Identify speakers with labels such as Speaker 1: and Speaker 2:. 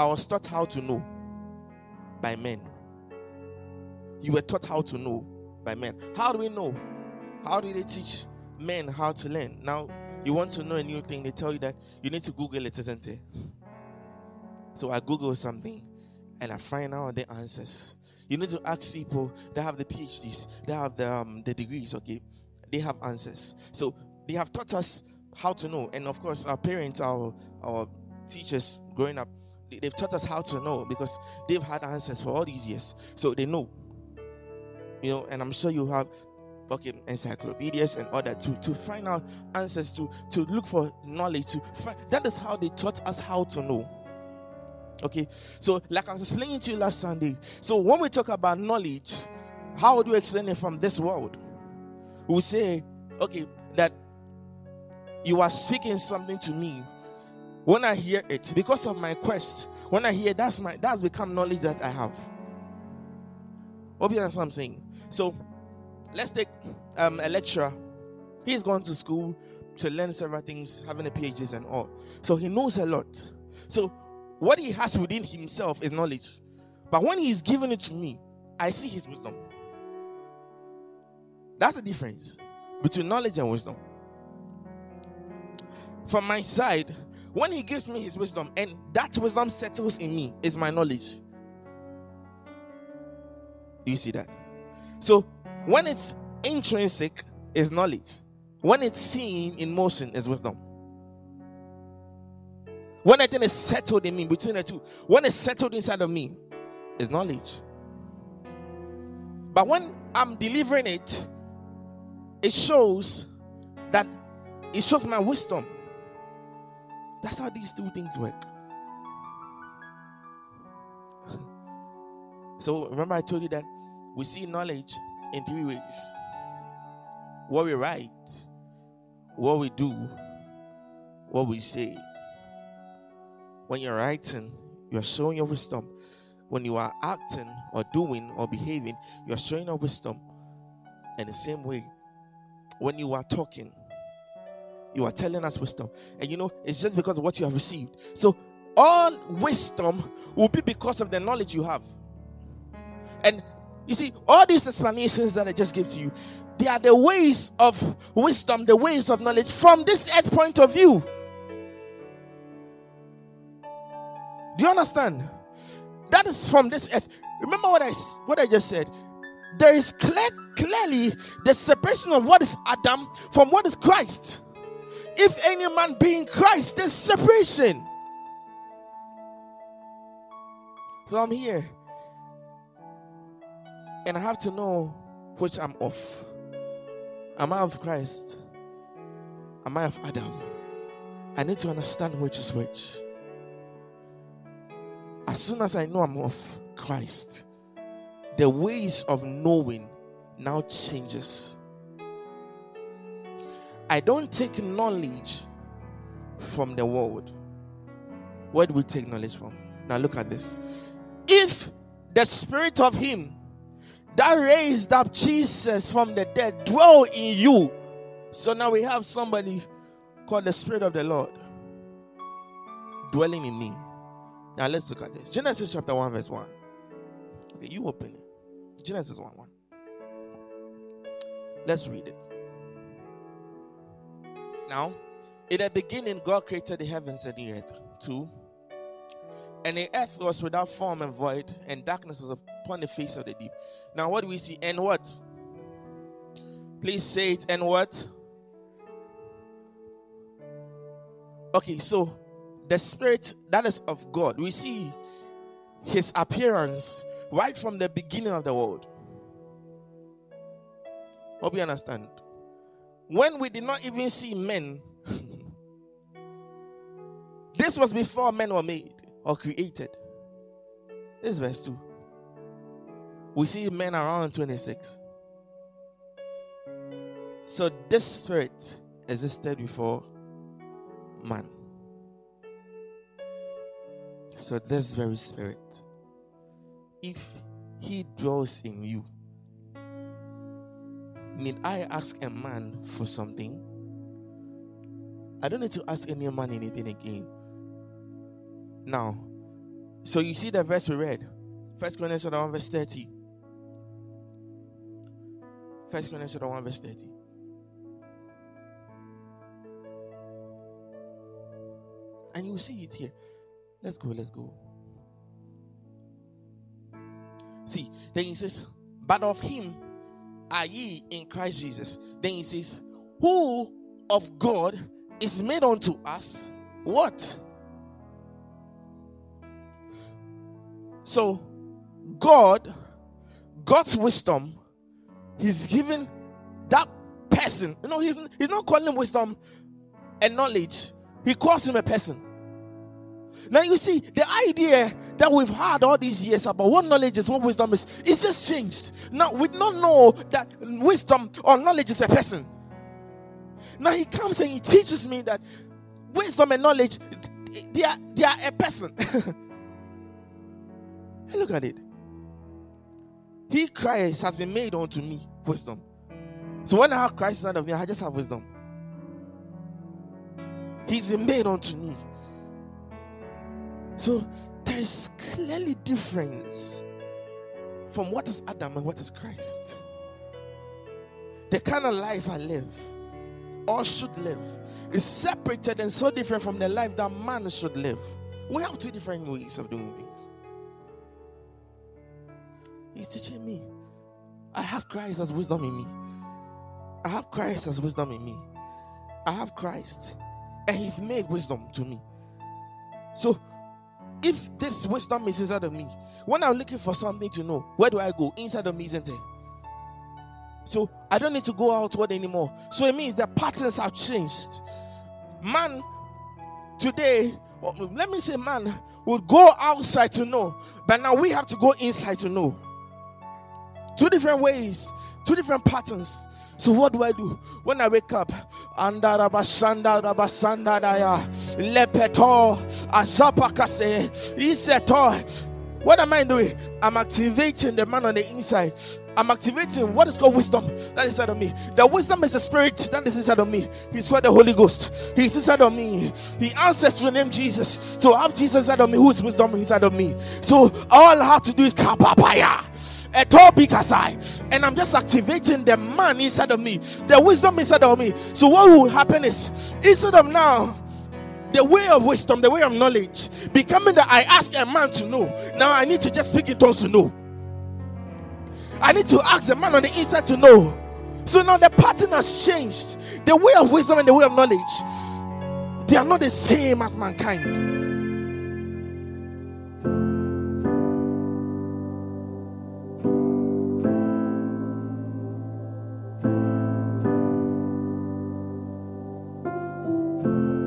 Speaker 1: I was taught how to know by men. You were taught how to know by men. How do we know? How do they teach men how to learn? Now, you want to know a new thing, they tell you that you need to Google it, isn't it? So I Google something and I find out the answers. You need to ask people that have the PhDs, they have the, um, the degrees, okay? They have answers. So they have taught us how to know. And of course, our parents, our, our teachers growing up, they've taught us how to know because they've had answers for all these years. So they know. You know, and I'm sure you have fucking encyclopedias and all that to, to find out answers, to, to look for knowledge, to find that is how they taught us how to know. Okay, so like I was explaining to you last Sunday, so when we talk about knowledge, how would you explain it from this world? We say, okay, that you are speaking something to me. When I hear it, because of my quest, when I hear that's my that's become knowledge that I have. Understand what I'm saying. So let's take um, a lecturer. He's gone to school to learn several things, having a PhD and all. So he knows a lot. So what he has within himself is knowledge. But when he's giving it to me, I see his wisdom. That's the difference between knowledge and wisdom. From my side, when he gives me his wisdom and that wisdom settles in me, is my knowledge. Do you see that? So when it's intrinsic, is knowledge. When it's seen in motion, is wisdom. When a thing is settled in me, between the two, when it's settled inside of me, is knowledge. But when I'm delivering it, it shows that it shows my wisdom. That's how these two things work. so remember, I told you that we see knowledge in three ways what we write, what we do, what we say. When you're writing, you're showing your wisdom. When you are acting or doing or behaving, you're showing your wisdom. In the same way, when you are talking, you are telling us wisdom. And you know, it's just because of what you have received. So, all wisdom will be because of the knowledge you have. And you see, all these explanations that I just gave to you, they are the ways of wisdom, the ways of knowledge from this earth point of view. Do you understand? That is from this earth. Remember what I what I just said. There is clear, clearly the separation of what is Adam from what is Christ. If any man be in Christ, there's separation. So I'm here. And I have to know which I'm of. Am I of Christ? Am I of Adam? I need to understand which is which. As soon as I know I'm of Christ, the ways of knowing now changes. I don't take knowledge from the world. Where do we take knowledge from? Now look at this. If the spirit of him that raised up Jesus from the dead dwell in you. So now we have somebody called the Spirit of the Lord dwelling in me. Now let's look at this. Genesis chapter 1, verse 1. Okay, you open it. Genesis 1 1. Let's read it. Now, in the beginning, God created the heavens and the earth. 2. And the earth was without form and void, and darkness was upon the face of the deep. Now, what do we see? And what? Please say it. And what? Okay, so the spirit that is of God, we see his appearance right from the beginning of the world. Hope you understand. When we did not even see men, this was before men were made or created. This is verse 2. We see men around 26. So this spirit existed before man. So this very spirit, if he dwells in you, need I ask a man for something? I don't need to ask any man anything again. Now, So you see the verse we read. First Corinthians 1 verse 30. First Corinthians 1 verse 30. And you see it here. Let's go, let's go. See, then he says, But of him are ye in Christ Jesus. Then he says, Who of God is made unto us what? So, God, God's wisdom, He's given that person. You know, He's, he's not calling wisdom and knowledge, He calls him a person. Now you see, the idea that we've had all these years about what knowledge is, what wisdom is, it's just changed. Now we don't know that wisdom or knowledge is a person. Now he comes and he teaches me that wisdom and knowledge, they are, they are a person. Look at it. He, Christ, has been made unto me wisdom. So when I have Christ inside of me, I just have wisdom. He's made unto me. So there is clearly difference from what is Adam and what is Christ. The kind of life I live or should live is separated and so different from the life that man should live. We have two different ways of doing things. He's teaching me. I have Christ as wisdom in me. I have Christ as wisdom in me. I have Christ, and He's made wisdom to me. So, if this wisdom is inside of me, when I'm looking for something to know, where do I go? Inside of me, isn't it? So I don't need to go outward anymore. So it means the patterns have changed. Man, today, let me say, man would go outside to know, but now we have to go inside to know. Two different ways, two different patterns. So what do I do when I wake up? Lepeto azapakase iseto. What am I doing? I'm activating the man on the inside. I'm activating what is called wisdom that is inside of me. The wisdom is the spirit that is inside of me. He's called the Holy Ghost. He's inside of me. He answers to the name Jesus. So I have Jesus inside of me, who is wisdom inside of me. So all I have to do is kapapaya. And I'm just activating the man inside of me, the wisdom inside of me. So what will happen is instead of now the way of wisdom, the way of knowledge, becoming that I ask a man to know. Now I need to just speak in tongues to know. I need to ask the man on the inside to know. So now the pattern has changed. The way of wisdom and the way of knowledge, they are not the same as mankind.